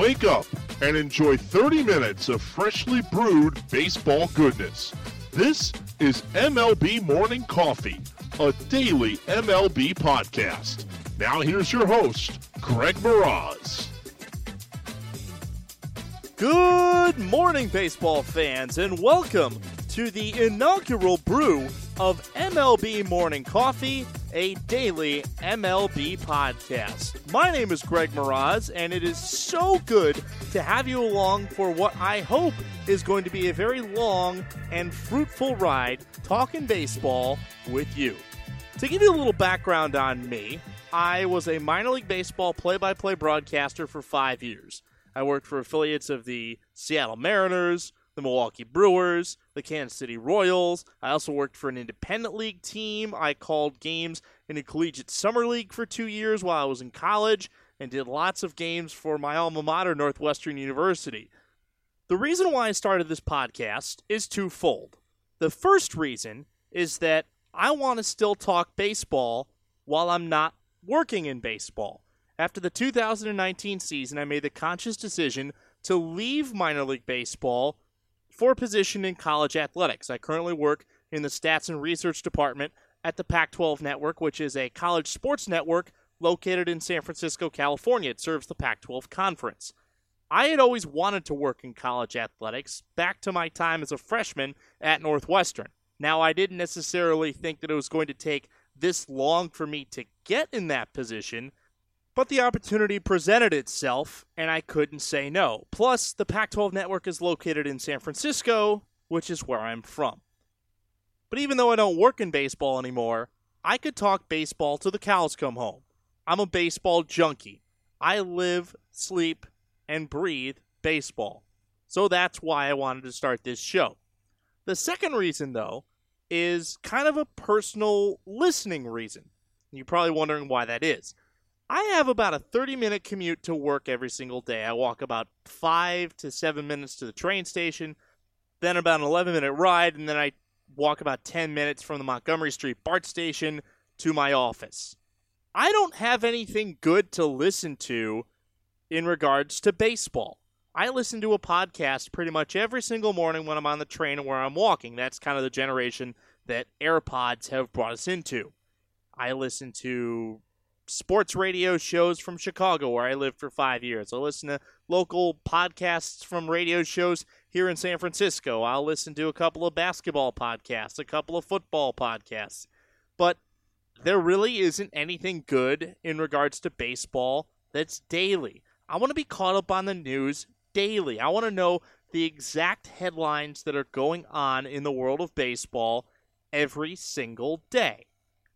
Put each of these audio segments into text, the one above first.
Wake up and enjoy 30 minutes of freshly brewed baseball goodness. This is MLB Morning Coffee, a daily MLB podcast. Now, here's your host, Greg Mroz. Good morning, baseball fans, and welcome to the inaugural brew of MLB Morning Coffee, a daily MLB podcast. My name is Greg Mroz, and it is so good to have you along for what I hope is going to be a very long and fruitful ride talking baseball with you. To give you a little background on me, I was a minor league baseball play by play broadcaster for five years. I worked for affiliates of the Seattle Mariners, the Milwaukee Brewers, the Kansas City Royals. I also worked for an independent league team. I called games in a collegiate summer league for two years while I was in college and did lots of games for my alma mater, Northwestern University. The reason why I started this podcast is twofold. The first reason is that I want to still talk baseball while I'm not working in baseball. After the 2019 season, I made the conscious decision to leave minor league baseball for a position in college athletics. I currently work in the stats and research department at the Pac 12 network, which is a college sports network located in San Francisco, California. It serves the Pac 12 conference. I had always wanted to work in college athletics back to my time as a freshman at Northwestern. Now, I didn't necessarily think that it was going to take this long for me to get in that position, but the opportunity presented itself, and I couldn't say no. Plus, the Pac 12 network is located in San Francisco, which is where I'm from. But even though I don't work in baseball anymore, I could talk baseball till the cows come home. I'm a baseball junkie. I live, sleep, and breathe baseball. So that's why I wanted to start this show. The second reason, though, is kind of a personal listening reason. You're probably wondering why that is. I have about a 30 minute commute to work every single day. I walk about five to seven minutes to the train station, then about an 11 minute ride, and then I walk about 10 minutes from the Montgomery Street BART station to my office. I don't have anything good to listen to in regards to baseball. I listen to a podcast pretty much every single morning when I'm on the train and where I'm walking. That's kind of the generation that AirPods have brought us into. I listen to sports radio shows from Chicago, where I lived for five years. I'll listen to local podcasts from radio shows here in San Francisco. I'll listen to a couple of basketball podcasts, a couple of football podcasts. But there really isn't anything good in regards to baseball that's daily. I want to be caught up on the news daily. I want to know the exact headlines that are going on in the world of baseball every single day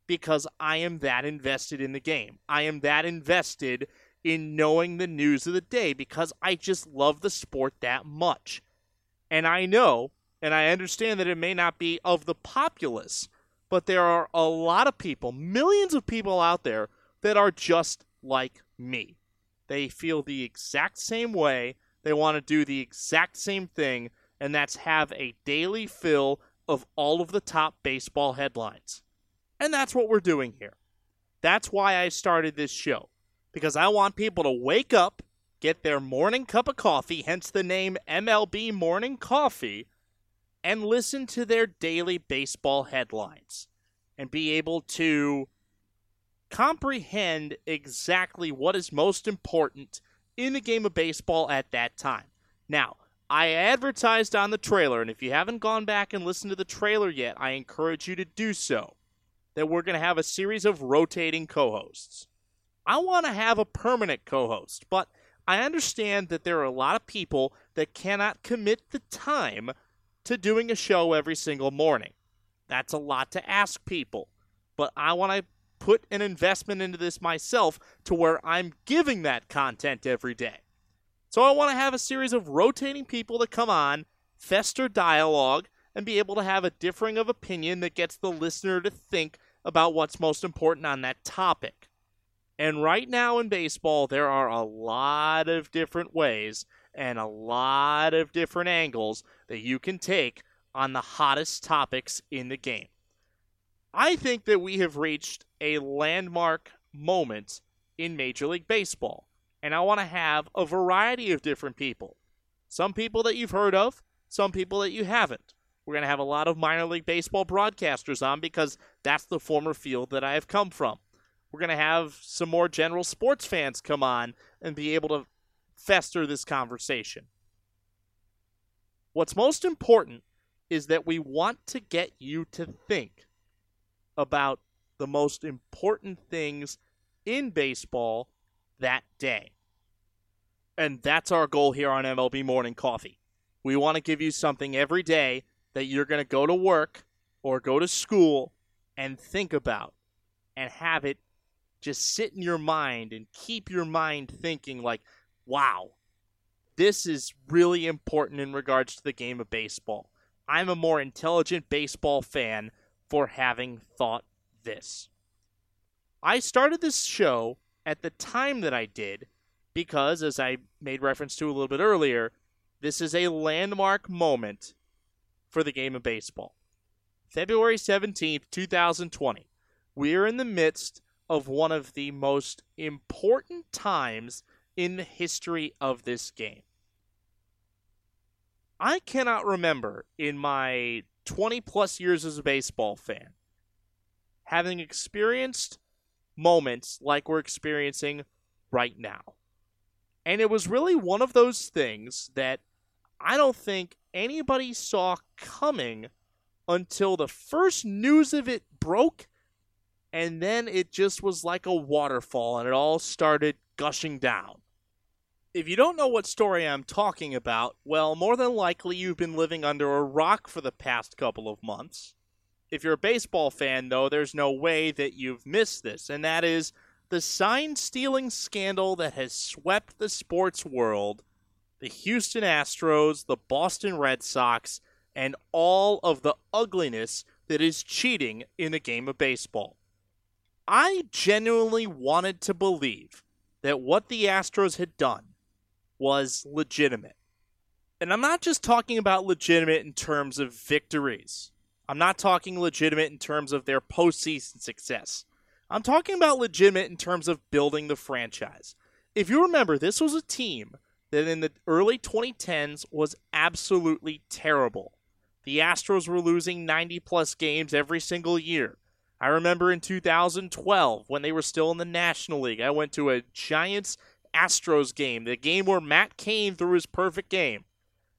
because I am that invested in the game. I am that invested in knowing the news of the day because I just love the sport that much. And I know, and I understand that it may not be of the populace, but there are a lot of people, millions of people out there that are just like me. They feel the exact same way. They want to do the exact same thing, and that's have a daily fill of all of the top baseball headlines. And that's what we're doing here. That's why I started this show. Because I want people to wake up, get their morning cup of coffee, hence the name MLB Morning Coffee, and listen to their daily baseball headlines and be able to comprehend exactly what is most important in the game of baseball at that time. Now, I advertised on the trailer, and if you haven't gone back and listened to the trailer yet, I encourage you to do so that we're going to have a series of rotating co hosts. I want to have a permanent co host, but I understand that there are a lot of people that cannot commit the time to doing a show every single morning. That's a lot to ask people, but I want to put an investment into this myself to where I'm giving that content every day. So I want to have a series of rotating people that come on, fester dialogue, and be able to have a differing of opinion that gets the listener to think about what's most important on that topic. And right now in baseball, there are a lot of different ways and a lot of different angles that you can take on the hottest topics in the game. I think that we have reached a landmark moment in Major League Baseball. And I want to have a variety of different people. Some people that you've heard of, some people that you haven't. We're going to have a lot of minor league baseball broadcasters on because that's the former field that I have come from. We're going to have some more general sports fans come on and be able to fester this conversation. What's most important is that we want to get you to think about the most important things in baseball that day. And that's our goal here on MLB Morning Coffee. We want to give you something every day that you're going to go to work or go to school and think about and have it just sit in your mind and keep your mind thinking like, wow, this is really important in regards to the game of baseball. I'm a more intelligent baseball fan for having thought this. I started this show at the time that I did because, as I made reference to a little bit earlier, this is a landmark moment for the game of baseball. February 17th, 2020. We are in the midst of one of the most important times in the history of this game. I cannot remember in my 20 plus years as a baseball fan having experienced moments like we're experiencing right now. And it was really one of those things that I don't think anybody saw coming until the first news of it broke. And then it just was like a waterfall and it all started gushing down. If you don't know what story I'm talking about, well, more than likely you've been living under a rock for the past couple of months. If you're a baseball fan, though, there's no way that you've missed this, and that is the sign stealing scandal that has swept the sports world the Houston Astros, the Boston Red Sox, and all of the ugliness that is cheating in the game of baseball. I genuinely wanted to believe that what the Astros had done was legitimate. And I'm not just talking about legitimate in terms of victories. I'm not talking legitimate in terms of their postseason success. I'm talking about legitimate in terms of building the franchise. If you remember, this was a team that in the early 2010s was absolutely terrible. The Astros were losing 90 plus games every single year. I remember in 2012 when they were still in the National League, I went to a Giants Astros game, the game where Matt Cain threw his perfect game.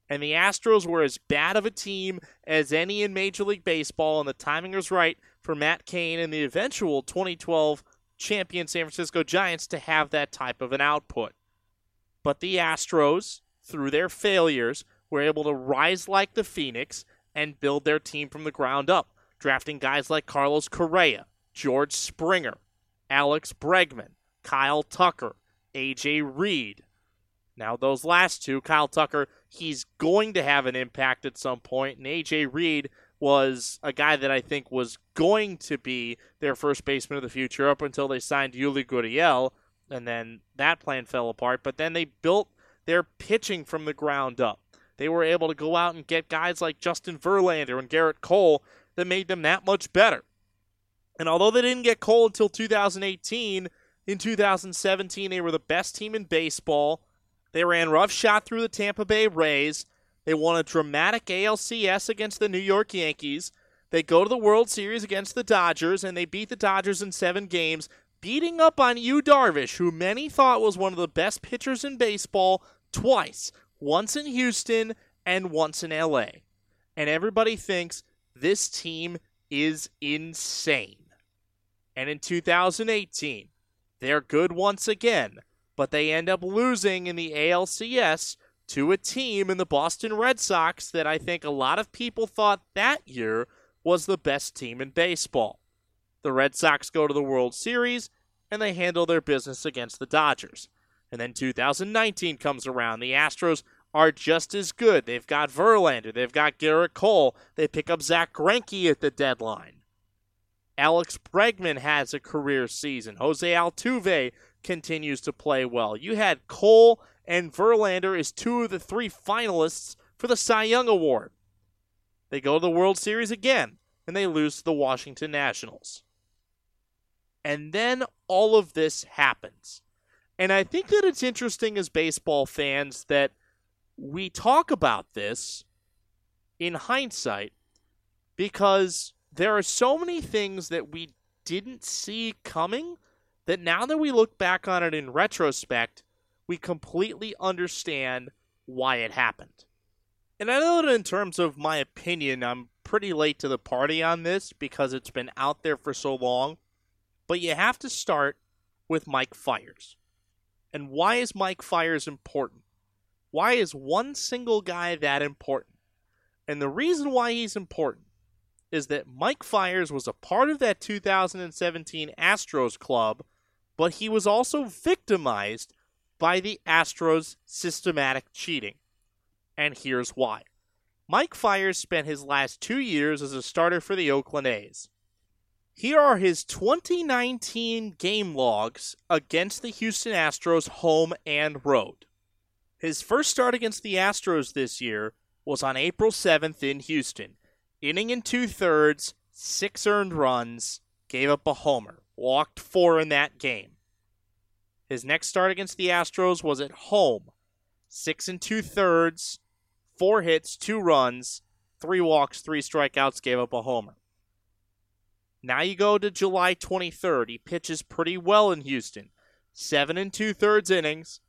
And the Astros were as bad of a team as any in Major League Baseball, and the timing was right for Matt Cain and the eventual 2012 champion San Francisco Giants to have that type of an output. But the Astros, through their failures, were able to rise like the Phoenix and build their team from the ground up, drafting guys like Carlos Correa, George Springer, Alex Bregman, Kyle Tucker, AJ Reed. Now, those last two, Kyle Tucker, he's going to have an impact at some point, and AJ Reed was a guy that I think was going to be their first baseman of the future up until they signed Yuli Gurriel and then that plan fell apart. But then they built their pitching from the ground up. They were able to go out and get guys like Justin Verlander and Gerrit Cole that made them that much better. And although they didn't get Cole until 2018, in 2017 they were the best team in baseball. They ran rough shot through the Tampa Bay Rays. They won a dramatic ALCS against the New York Yankees. They go to the World Series against the Dodgers, and they beat the Dodgers in seven games beating up on Yu Darvish, who many thought was one of the best pitchers in baseball, twice. Once in Houston and once in LA. And everybody thinks this team is insane. And in 2018, they're good once again, but they end up losing in the ALCS to a team in the Boston Red Sox that I think a lot of people thought that year was the best team in baseball. The Red Sox go to the World Series and they handle their business against the Dodgers. And then 2019 comes around. The Astros are just as good. They've got Verlander, they've got Gerrit Cole, they pick up Zack Greinke at the deadline. Alex Bregman has a career season. Jose Altuve continues to play well. You had Cole and Verlander as two of the three finalists for the Cy Young Award. They go to the World Series again, and they lose to the Washington Nationals. And then all of this happens. And I think that it's interesting as baseball fans that we talk about this in hindsight because there are so many things that we didn't see coming that now that we look back on it in retrospect, we completely understand why it happened. And I know that in terms of my opinion, I'm pretty late to the party on this because it's been out there for so long. But you have to start with Mike Fiers. And why is Mike Fiers important? Why is one single guy that important? And the reason why he's important is that Mike Fiers was a part of that 2017 Astros club, but he was also victimized by the Astros' systematic cheating. And here's why. Mike Fiers spent his last two years as a starter for the Oakland A's. Here are his 2019 game logs against the Houston Astros, home and road. His first start against the Astros this year was on April 7th in Houston. Inning and two thirds, six earned runs, gave up a homer, walked four in that game. His next start against the Astros was at home. Six and two thirds, four hits, two runs, three walks, three strikeouts, gave up a homer. Now you go to July 23rd. He pitches pretty well in Houston. Seven and two thirds innings,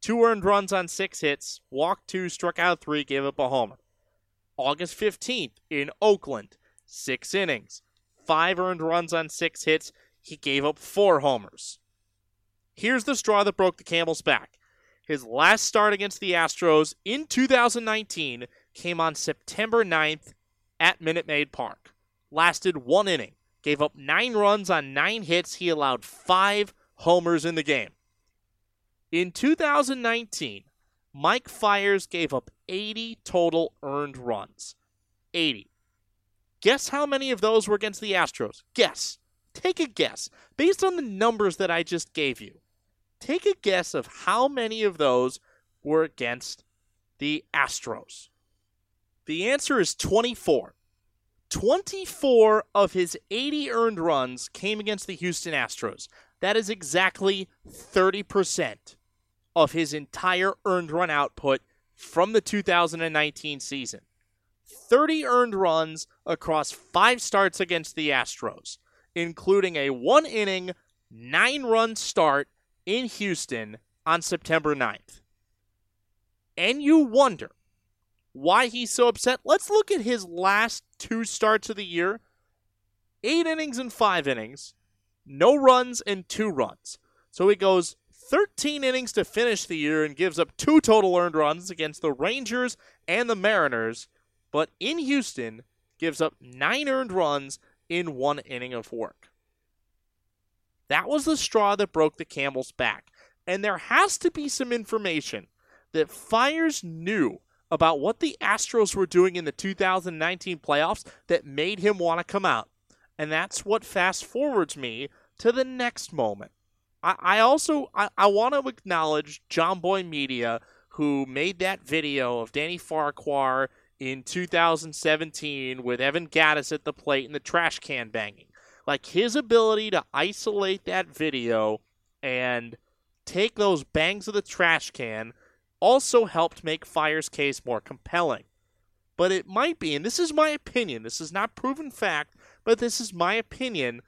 two earned runs on six hits, walked two, struck out three, gave up a homer. August 15th in Oakland, six innings, five earned runs on six hits. He gave up four homers. Here's the straw that broke the camel's back. His last start against the Astros in 2019 came on September 9th at Minute Maid Park. Lasted one inning, gave up nine runs on nine hits. He allowed five homers in the game. In 2019, Mike Fiers gave up 80 total earned runs. 80. Guess how many of those were against the Astros? Guess. Take a guess based on the numbers that I just gave you. Take a guess of how many of those were against the Astros. The answer is 24. 24 of his 80 earned runs came against the Houston Astros. That is exactly 30% of his entire earned run output from the 2019 season. 30 earned runs across five starts against the Astros, including a one inning, nine run start in Houston on September 9th. And you wonder why he's so upset. Let's look at his last two starts of the year eight innings and five innings, no runs and two runs. So he goes 13 innings to finish the year and gives up two total earned runs against the Rangers and the Mariners, but in Houston gives up nine earned runs in one inning of work. That was the straw that broke the camel's back. And there has to be some information that Fiers knew about what the Astros were doing in the 2019 playoffs that made him want to come out. And that's what fast forwards me to the next moment. I, also I, I want to acknowledge Jomboy Media who made that video of Danny Farquhar in 2017 with Evan Gattis at the plate and the trash can banging. Like his ability to isolate that video and take those bangs of the trash can also helped make Fiers' case more compelling. But it might be, and this is my opinion, this is not proven fact, but this is my opinion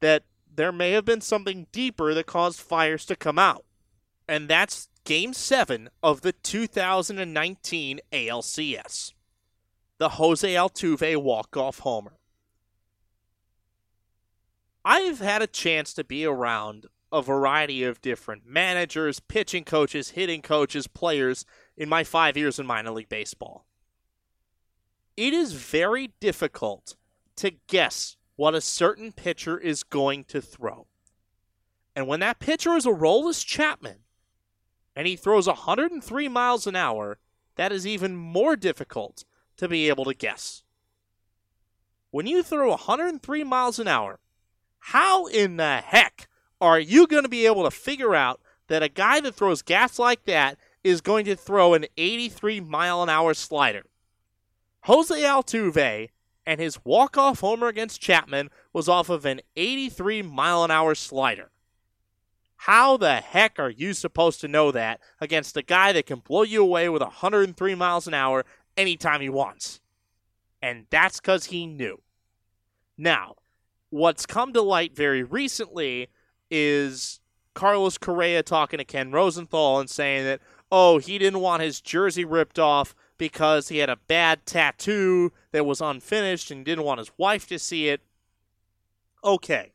that there may have been something deeper that caused Fiers to come out. And that's Game 7 of the 2019 ALCS. The Jose Altuve walk-off homer. I've had a chance to be around a variety of different managers, pitching coaches, hitting coaches, players in my five years in minor league baseball. It is very difficult to guess what a certain pitcher is going to throw. And when that pitcher is Aroldis Chapman and he throws 103 miles an hour, that is even more difficult to be able to guess. When you throw 103 miles an hour how in the heck are you going to be able to figure out that a guy that throws gas like that is going to throw an 83 mile an hour slider? Jose Altuve and his walk-off homer against Chapman was off of an 83 mile an hour slider. How the heck are you supposed to know that against a guy that can blow you away with 103 miles an hour anytime he wants? And that's because he knew. Now, what's come to light very recently is Carlos Correa talking to Ken Rosenthal and saying that, oh, he didn't want his jersey ripped off because he had a bad tattoo that was unfinished and didn't want his wife to see it. Okay.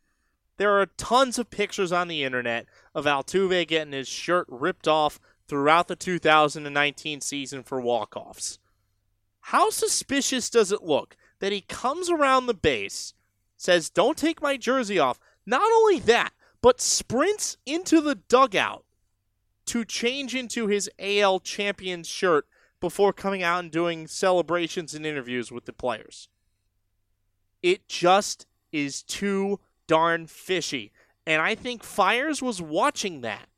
There are tons of pictures on the internet of Altuve getting his shirt ripped off throughout the 2019 season for walk-offs. How suspicious does it look that he comes around the base, says, Don't take my jersey off? Not only that, but sprints into the dugout to change into his AL champion shirt before coming out and doing celebrations and interviews with the players. It just is too darn fishy. And I think Fiers was watching that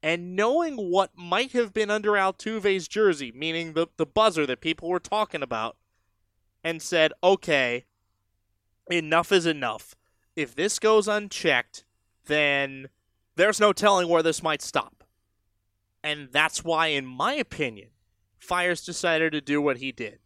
and knowing what might have been under Altuve's jersey, meaning the, the buzzer that people were talking about, and said, okay, enough is enough. If this goes unchecked, then there's no telling where this might stop. And that's why, in my opinion, Fiers decided to do what he did.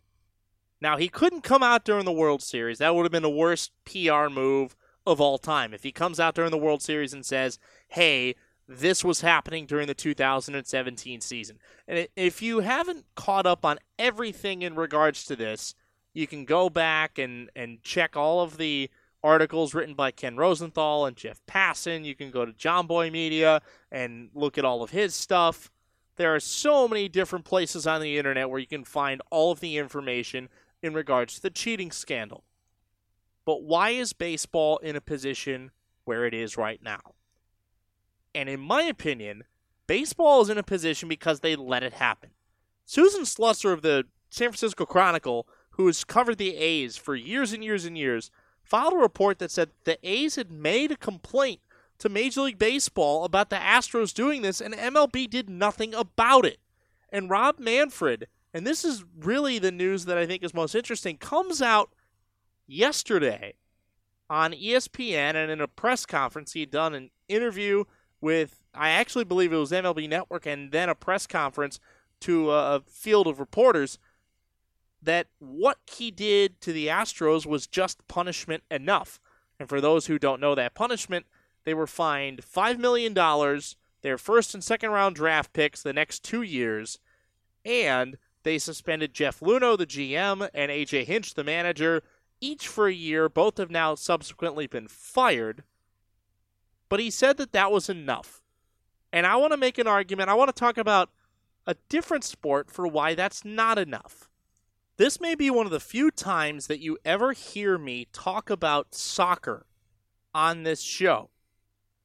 Now, he couldn't come out during the World Series. That would have been the worst PR move of all time. If he comes out during the World Series and says, hey, this was happening during the 2017 season. And if you haven't caught up on everything in regards to this, you can go back and, and check all of the articles written by Ken Rosenthal and Jeff Passan. You can go to Jomboy Media and look at all of his stuff. There are so many different places on the internet where you can find all of the information in regards to the cheating scandal. But why is baseball in a position where it is right now? And in my opinion, baseball is in a position because they let it happen. Susan Slusser of the San Francisco Chronicle, who has covered the A's for years and years and years, filed a report that said the A's had made a complaint to Major League Baseball about the Astros doing this, and MLB did nothing about it. And Rob Manfred, and this is really the news that I think is most interesting, comes out yesterday on ESPN and in a press conference. He had done an interview with, I actually believe it was MLB Network, and then a press conference to a field of reporters that what he did to the Astros was just punishment enough. And for those who don't know that punishment, they were fined $5 million, their first and second round draft picks the next two years, and they suspended Jeff Luhnow, the GM, and AJ Hinch, the manager, each for a year. Both have now subsequently been fired. But he said that that was enough. And I want to make an argument. I want to talk about a different sport for why that's not enough. This may be one of the few times that you ever hear me talk about soccer on this show.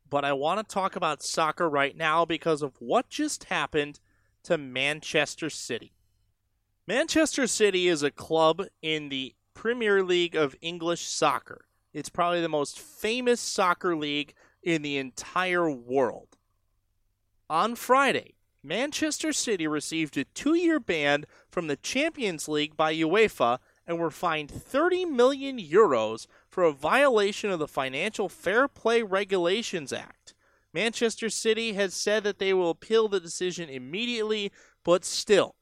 But I want to talk about soccer right now because of what just happened to Manchester City. Manchester City is a club in the Premier League of English soccer. It's probably the most famous soccer league in the entire world. On Friday, Manchester City received a two year ban from the Champions League by UEFA and were fined 30 million euros for a violation of the Financial Fair Play Regulations Act. Manchester City has said that they will appeal the decision immediately, but still,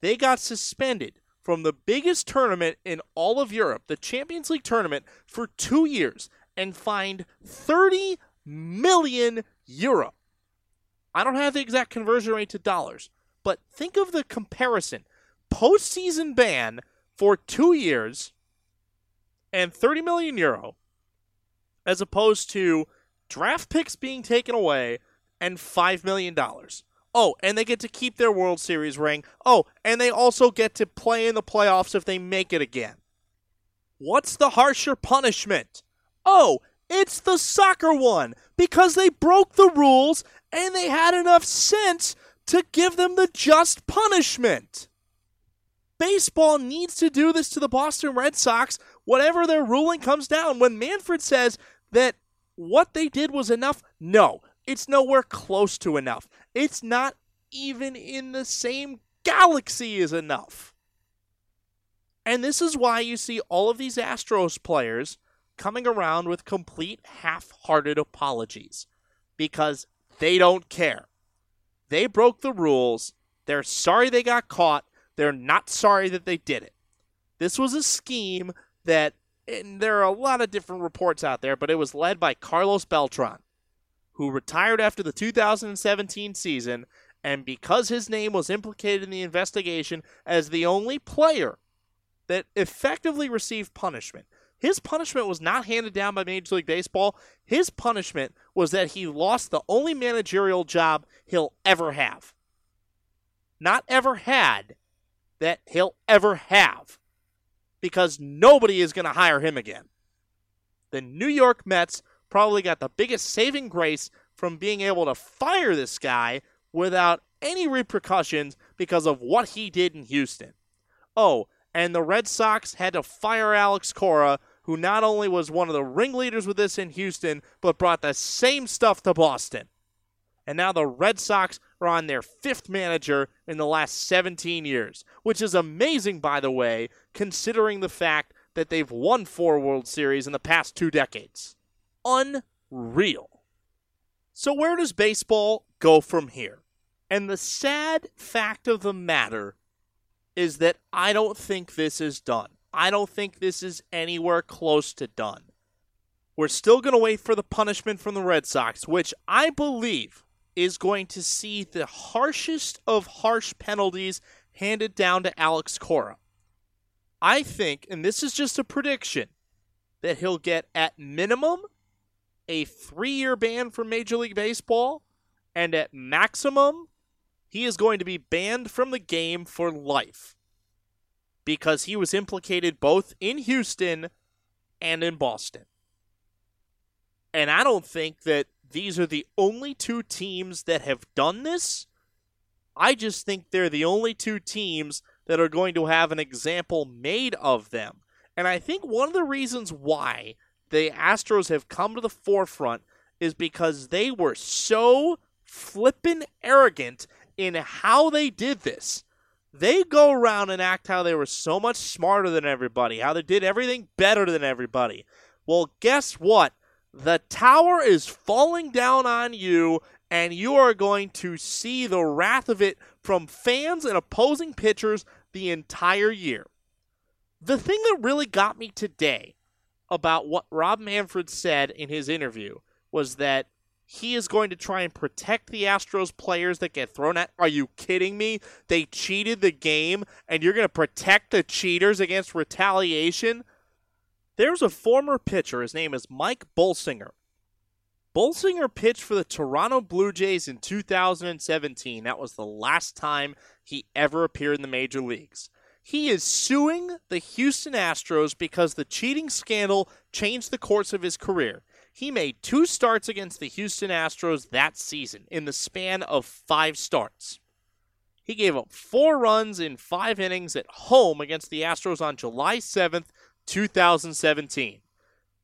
they got suspended from the biggest tournament in all of Europe, the Champions League tournament, for two years and fined 30 million euro. I don't have the exact conversion rate to dollars, but think of the comparison. Postseason ban for two years and 30 million euro, as opposed to draft picks being taken away and $5 million. Oh, and they get to keep their World Series ring. Oh, and they also get to play in the playoffs if they make it again. What's the harsher punishment? Oh, it's the soccer one because they broke the rules and they had enough sense to give them the just punishment. Baseball needs to do this to the Boston Red Sox, whatever their ruling comes down. When Manfred says that what they did was enough, no, it's nowhere close to enough. It's not even in the same galaxy as enough. And this is why you see all of these Astros players coming around with complete half hearted apologies. because they don't care. They broke the rules. They're sorry they got caught. They're not sorry that they did it. This was a scheme that, and there are a lot of different reports out there, but it was led by Carlos Beltran, who retired after the 2017 season. And because his name was implicated in the investigation as the only player that effectively received punishment, his punishment was not handed down by Major League Baseball. His punishment was that he lost the only managerial job he'll ever have. Not ever had, that he'll ever have. Because nobody is going to hire him again. The New York Mets probably got the biggest saving grace from being able to fire this guy without any repercussions because of what he did in Houston. Oh, and the Red Sox had to fire Alex Cora who not only was one of the ringleaders with this in Houston, but brought the same stuff to Boston. And now the Red Sox are on their fifth manager in the last 17 years, which is amazing, by the way, considering the fact that they've won four World Series in the past two decades. Unreal. So, where does baseball go from here? And the sad fact of the matter is that I don't think this is done. I don't think this is anywhere close to done. We're still going to wait for the punishment from the Red Sox, which I believe is going to see the harshest of harsh penalties handed down to Alex Cora. I think, and this is just a prediction, that he'll get at minimum a three year ban from Major League Baseball, and at maximum, he is going to be banned from the game for life because he was implicated both in Houston and in Boston. And I don't think that these are the only two teams that have done this. I just think they're the only two teams that are going to have an example made of them. And I think one of the reasons why the Astros have come to the forefront is because they were so flippin' arrogant in how they did this. They go around and act how they were so much smarter than everybody, how they did everything better than everybody. Well, guess what? The tower is falling down on you, and you are going to see the wrath of it from fans and opposing pitchers the entire year. The thing that really got me today about what Rob Manfred said in his interview was that he is going to try and protect the Astros players that get thrown at. Are you kidding me? They cheated the game, and you're going to protect the cheaters against retaliation? There's a former pitcher. His name is Mike Bolsinger. Bolsinger pitched for the Toronto Blue Jays in 2017. That was the last time he ever appeared in the major leagues. He is suing the Houston Astros because the cheating scandal changed the course of his career. He made two starts against the Houston Astros that season in the span of five starts. He gave up four runs in five innings at home against the Astros on July 7th, 2017.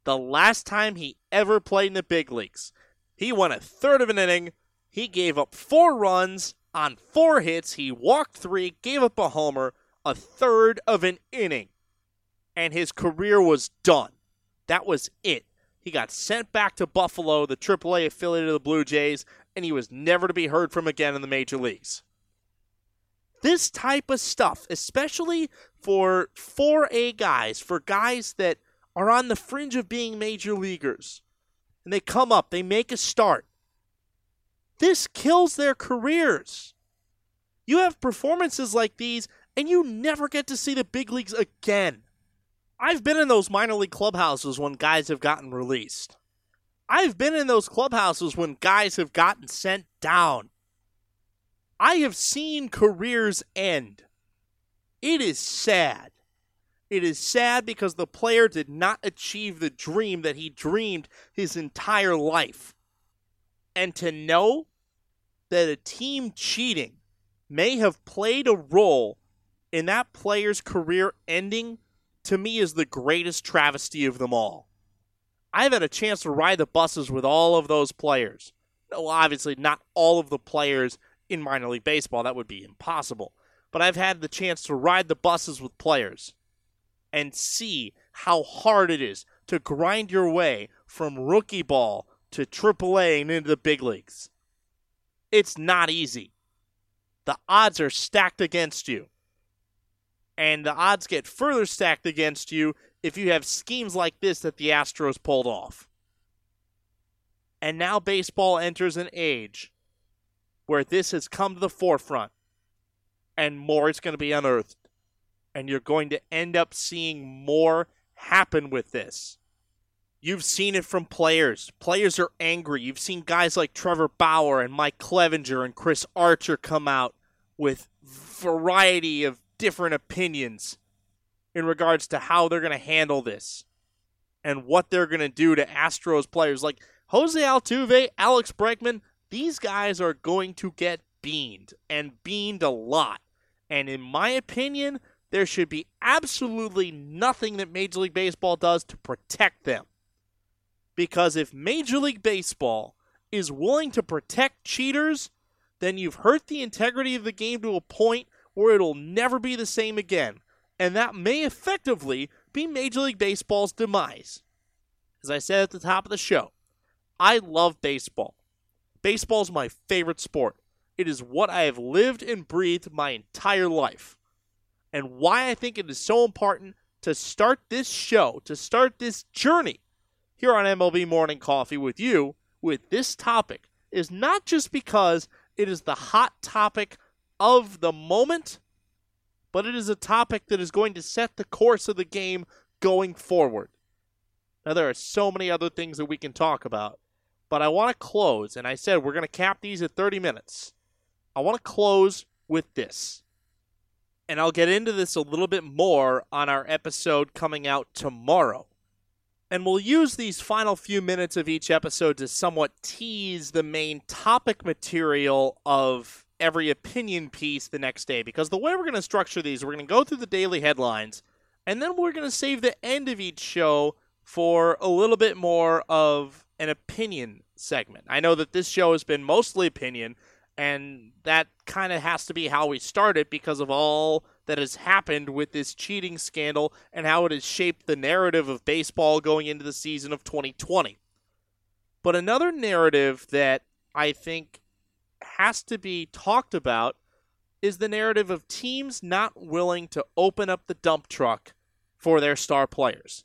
The last time he ever played in the big leagues. He went a third of an inning. He gave up four runs on four hits. He walked three, gave up a homer, a third of an inning. And his career was done. That was it. He got sent back to Buffalo, the AAA affiliate of the Blue Jays, and he was never to be heard from again in the major leagues. This type of stuff, especially for 4A guys, for guys that are on the fringe of being major leaguers, and they come up, they make a start. This kills their careers. You have performances like these, and you never get to see the big leagues again. I've been in those minor league clubhouses when guys have gotten released. I've been in those clubhouses when guys have gotten sent down. I have seen careers end. It is sad. It is sad because the player did not achieve the dream that he dreamed his entire life. And to know that a team cheating may have played a role in that player's career ending to me is the greatest travesty of them all. I've had a chance to ride the buses with all of those players. Well, obviously, not all of the players in minor league baseball, that would be impossible. But I've had the chance to ride the buses with players and see how hard it is to grind your way from rookie ball to AAA and into the big leagues. It's not easy. The odds are stacked against you. And the odds get further stacked against you if you have schemes like this that the Astros pulled off. And now baseball enters an age where this has come to the forefront and more is going to be unearthed. And you're going to end up seeing more happen with this. You've seen it from players. Players are angry. You've seen guys like Trevor Bauer and Mike Clevinger and Chris Archer come out with variety of different opinions in regards to how they're going to handle this and what they're going to do to Astros players like Jose Altuve, Alex Bregman. These guys are going to get beaned and beaned a lot. And in my opinion, there should be absolutely nothing that Major League Baseball does to protect them. Because if Major League Baseball is willing to protect cheaters, then you've hurt the integrity of the game to a point where it'll never be the same again. And that may effectively be Major League Baseball's demise. As I said at the top of the show, I love baseball. Baseball is my favorite sport. It is what I have lived and breathed my entire life. And why I think it is so important to start this show, to start this journey here on MLB Morning Coffee with you with this topic is not just because it is the hot topic of the moment, but it is a topic that is going to set the course of the game going forward. Now, there are so many other things that we can talk about, but I want to close, and I said we're going to cap these at 30 minutes. I want to close with this. And I'll get into this a little bit more on our episode coming out tomorrow. And we'll use these final few minutes of each episode to somewhat tease the main topic material of every opinion piece the next day. Because the way we're going to structure these, we're going to go through the daily headlines, and then we're going to save the end of each show for a little bit more of an opinion segment. I know that this show has been mostly opinion, and that kind of has to be how we start it because of all that has happened with this cheating scandal and how it has shaped the narrative of baseball going into the season of 2020. But another narrative that I think has to be talked about is the narrative of teams not willing to open up the dump truck for their star players.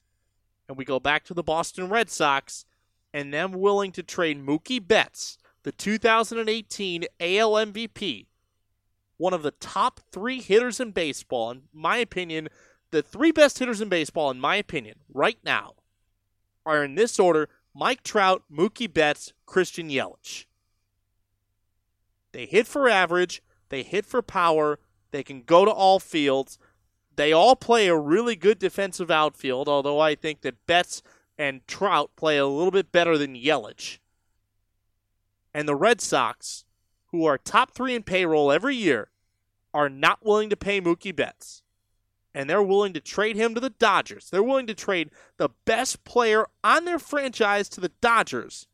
And we go back to the Boston Red Sox and them willing to trade Mookie Betts the 2018 AL MVP, one of the top three hitters in baseball, in my opinion, the three best hitters in baseball, in my opinion, right now, are in this order Mike Trout, Mookie Betts, Christian Yelich. They hit for average, they hit for power, they can go to all fields. They all play a really good defensive outfield, although I think that Betts and Trout play a little bit better than Yelich and the Red Sox, who are top three in payroll every year, are not willing to pay Mookie Betts. And they're willing to trade him to the Dodgers. They're willing to trade the best player on their franchise to the Dodgers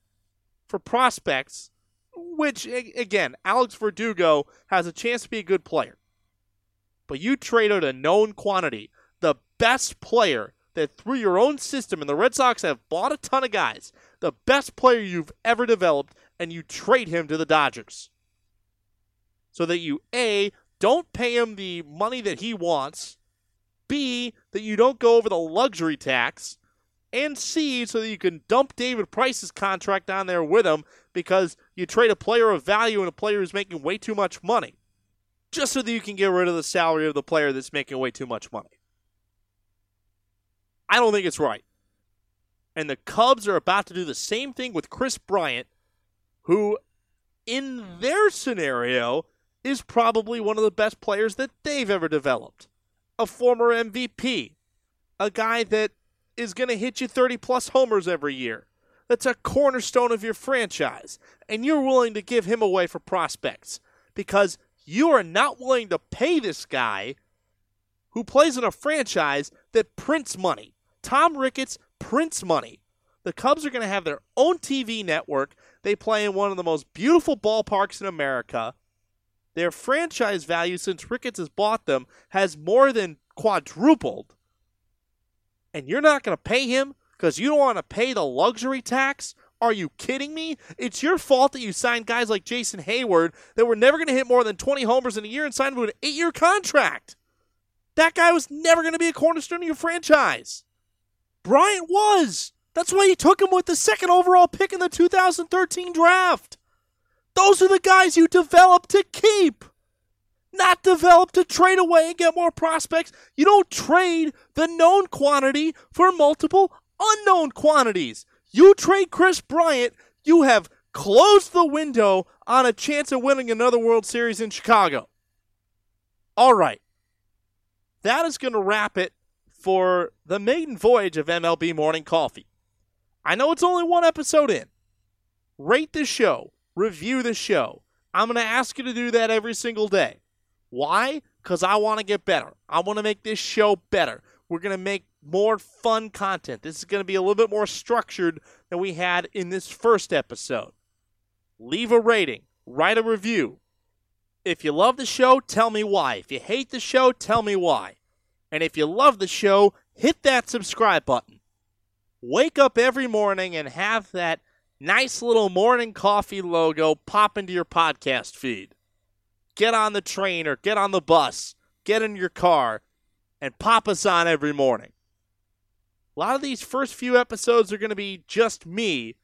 for prospects, which, again, Alex Verdugo has a chance to be a good player. But you traded a known quantity, the best player that through your own system, and the Red Sox have bought a ton of guys, the best player you've ever developed and you trade him to the Dodgers. So that you, A, don't pay him the money that he wants, B, that you don't go over the luxury tax, and C, so that you can dump David Price's contract on there with him because you trade a player of value and a player who's making way too much money. Just so that you can get rid of the salary of the player that's making way too much money. I don't think it's right. And the Cubs are about to do the same thing with Kris Bryant who, in their scenario, is probably one of the best players that they've ever developed. A former MVP, a guy that is going to hit you 30 plus homers every year. That's a cornerstone of your franchise. And you're willing to give him away for prospects because you are not willing to pay this guy who plays in a franchise that prints money. Tom Ricketts prints money. The Cubs are going to have their own TV network they play in one of the most beautiful ballparks in America. Their franchise value since Ricketts has bought them has more than quadrupled. And you're not going to pay him because you don't want to pay the luxury tax? Are you kidding me? It's your fault that you signed guys like Jason Heyward that were never going to hit more than 20 homers in a year and signed him to an eight year contract. That guy was never going to be a cornerstone of your franchise. Bryant was. That's why you took him with the second overall pick in the 2013 draft. Those are the guys you develop to keep, not develop to trade away and get more prospects. You don't trade the known quantity for multiple unknown quantities. You trade Kris Bryant, you have closed the window on a chance of winning another World Series in Chicago. All right. That is going to wrap it for the maiden voyage of MLB Morning Coffee. I know it's only one episode in. Rate the show, review the show. I'm going to ask you to do that every single day. Why? Because I want to get better. I want to make this show better. We're going to make more fun content. This is going to be a little bit more structured than we had in this first episode. Leave a rating, write a review. If you love the show, tell me why. If you hate the show, tell me why. And if you love the show, hit that subscribe button. Wake up every morning and have that nice little morning coffee logo pop into your podcast feed. Get on the train or get on the bus, get in your car, and pop us on every morning. A lot of these first few episodes are going to be just me,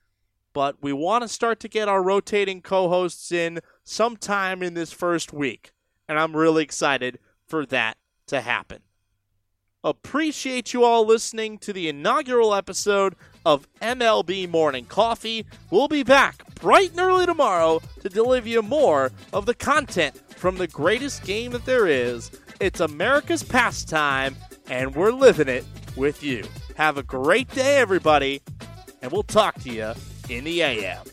but we want to start to get our rotating co hosts in sometime in this first week. And I'm really excited for that to happen. Appreciate you all listening to the inaugural episode of MLB Morning Coffee. We'll be back bright and early tomorrow to deliver you more of the content from the greatest game that there is. It's America's pastime, and we're living it with you. Have a great day, everybody, and we'll talk to you in the AM.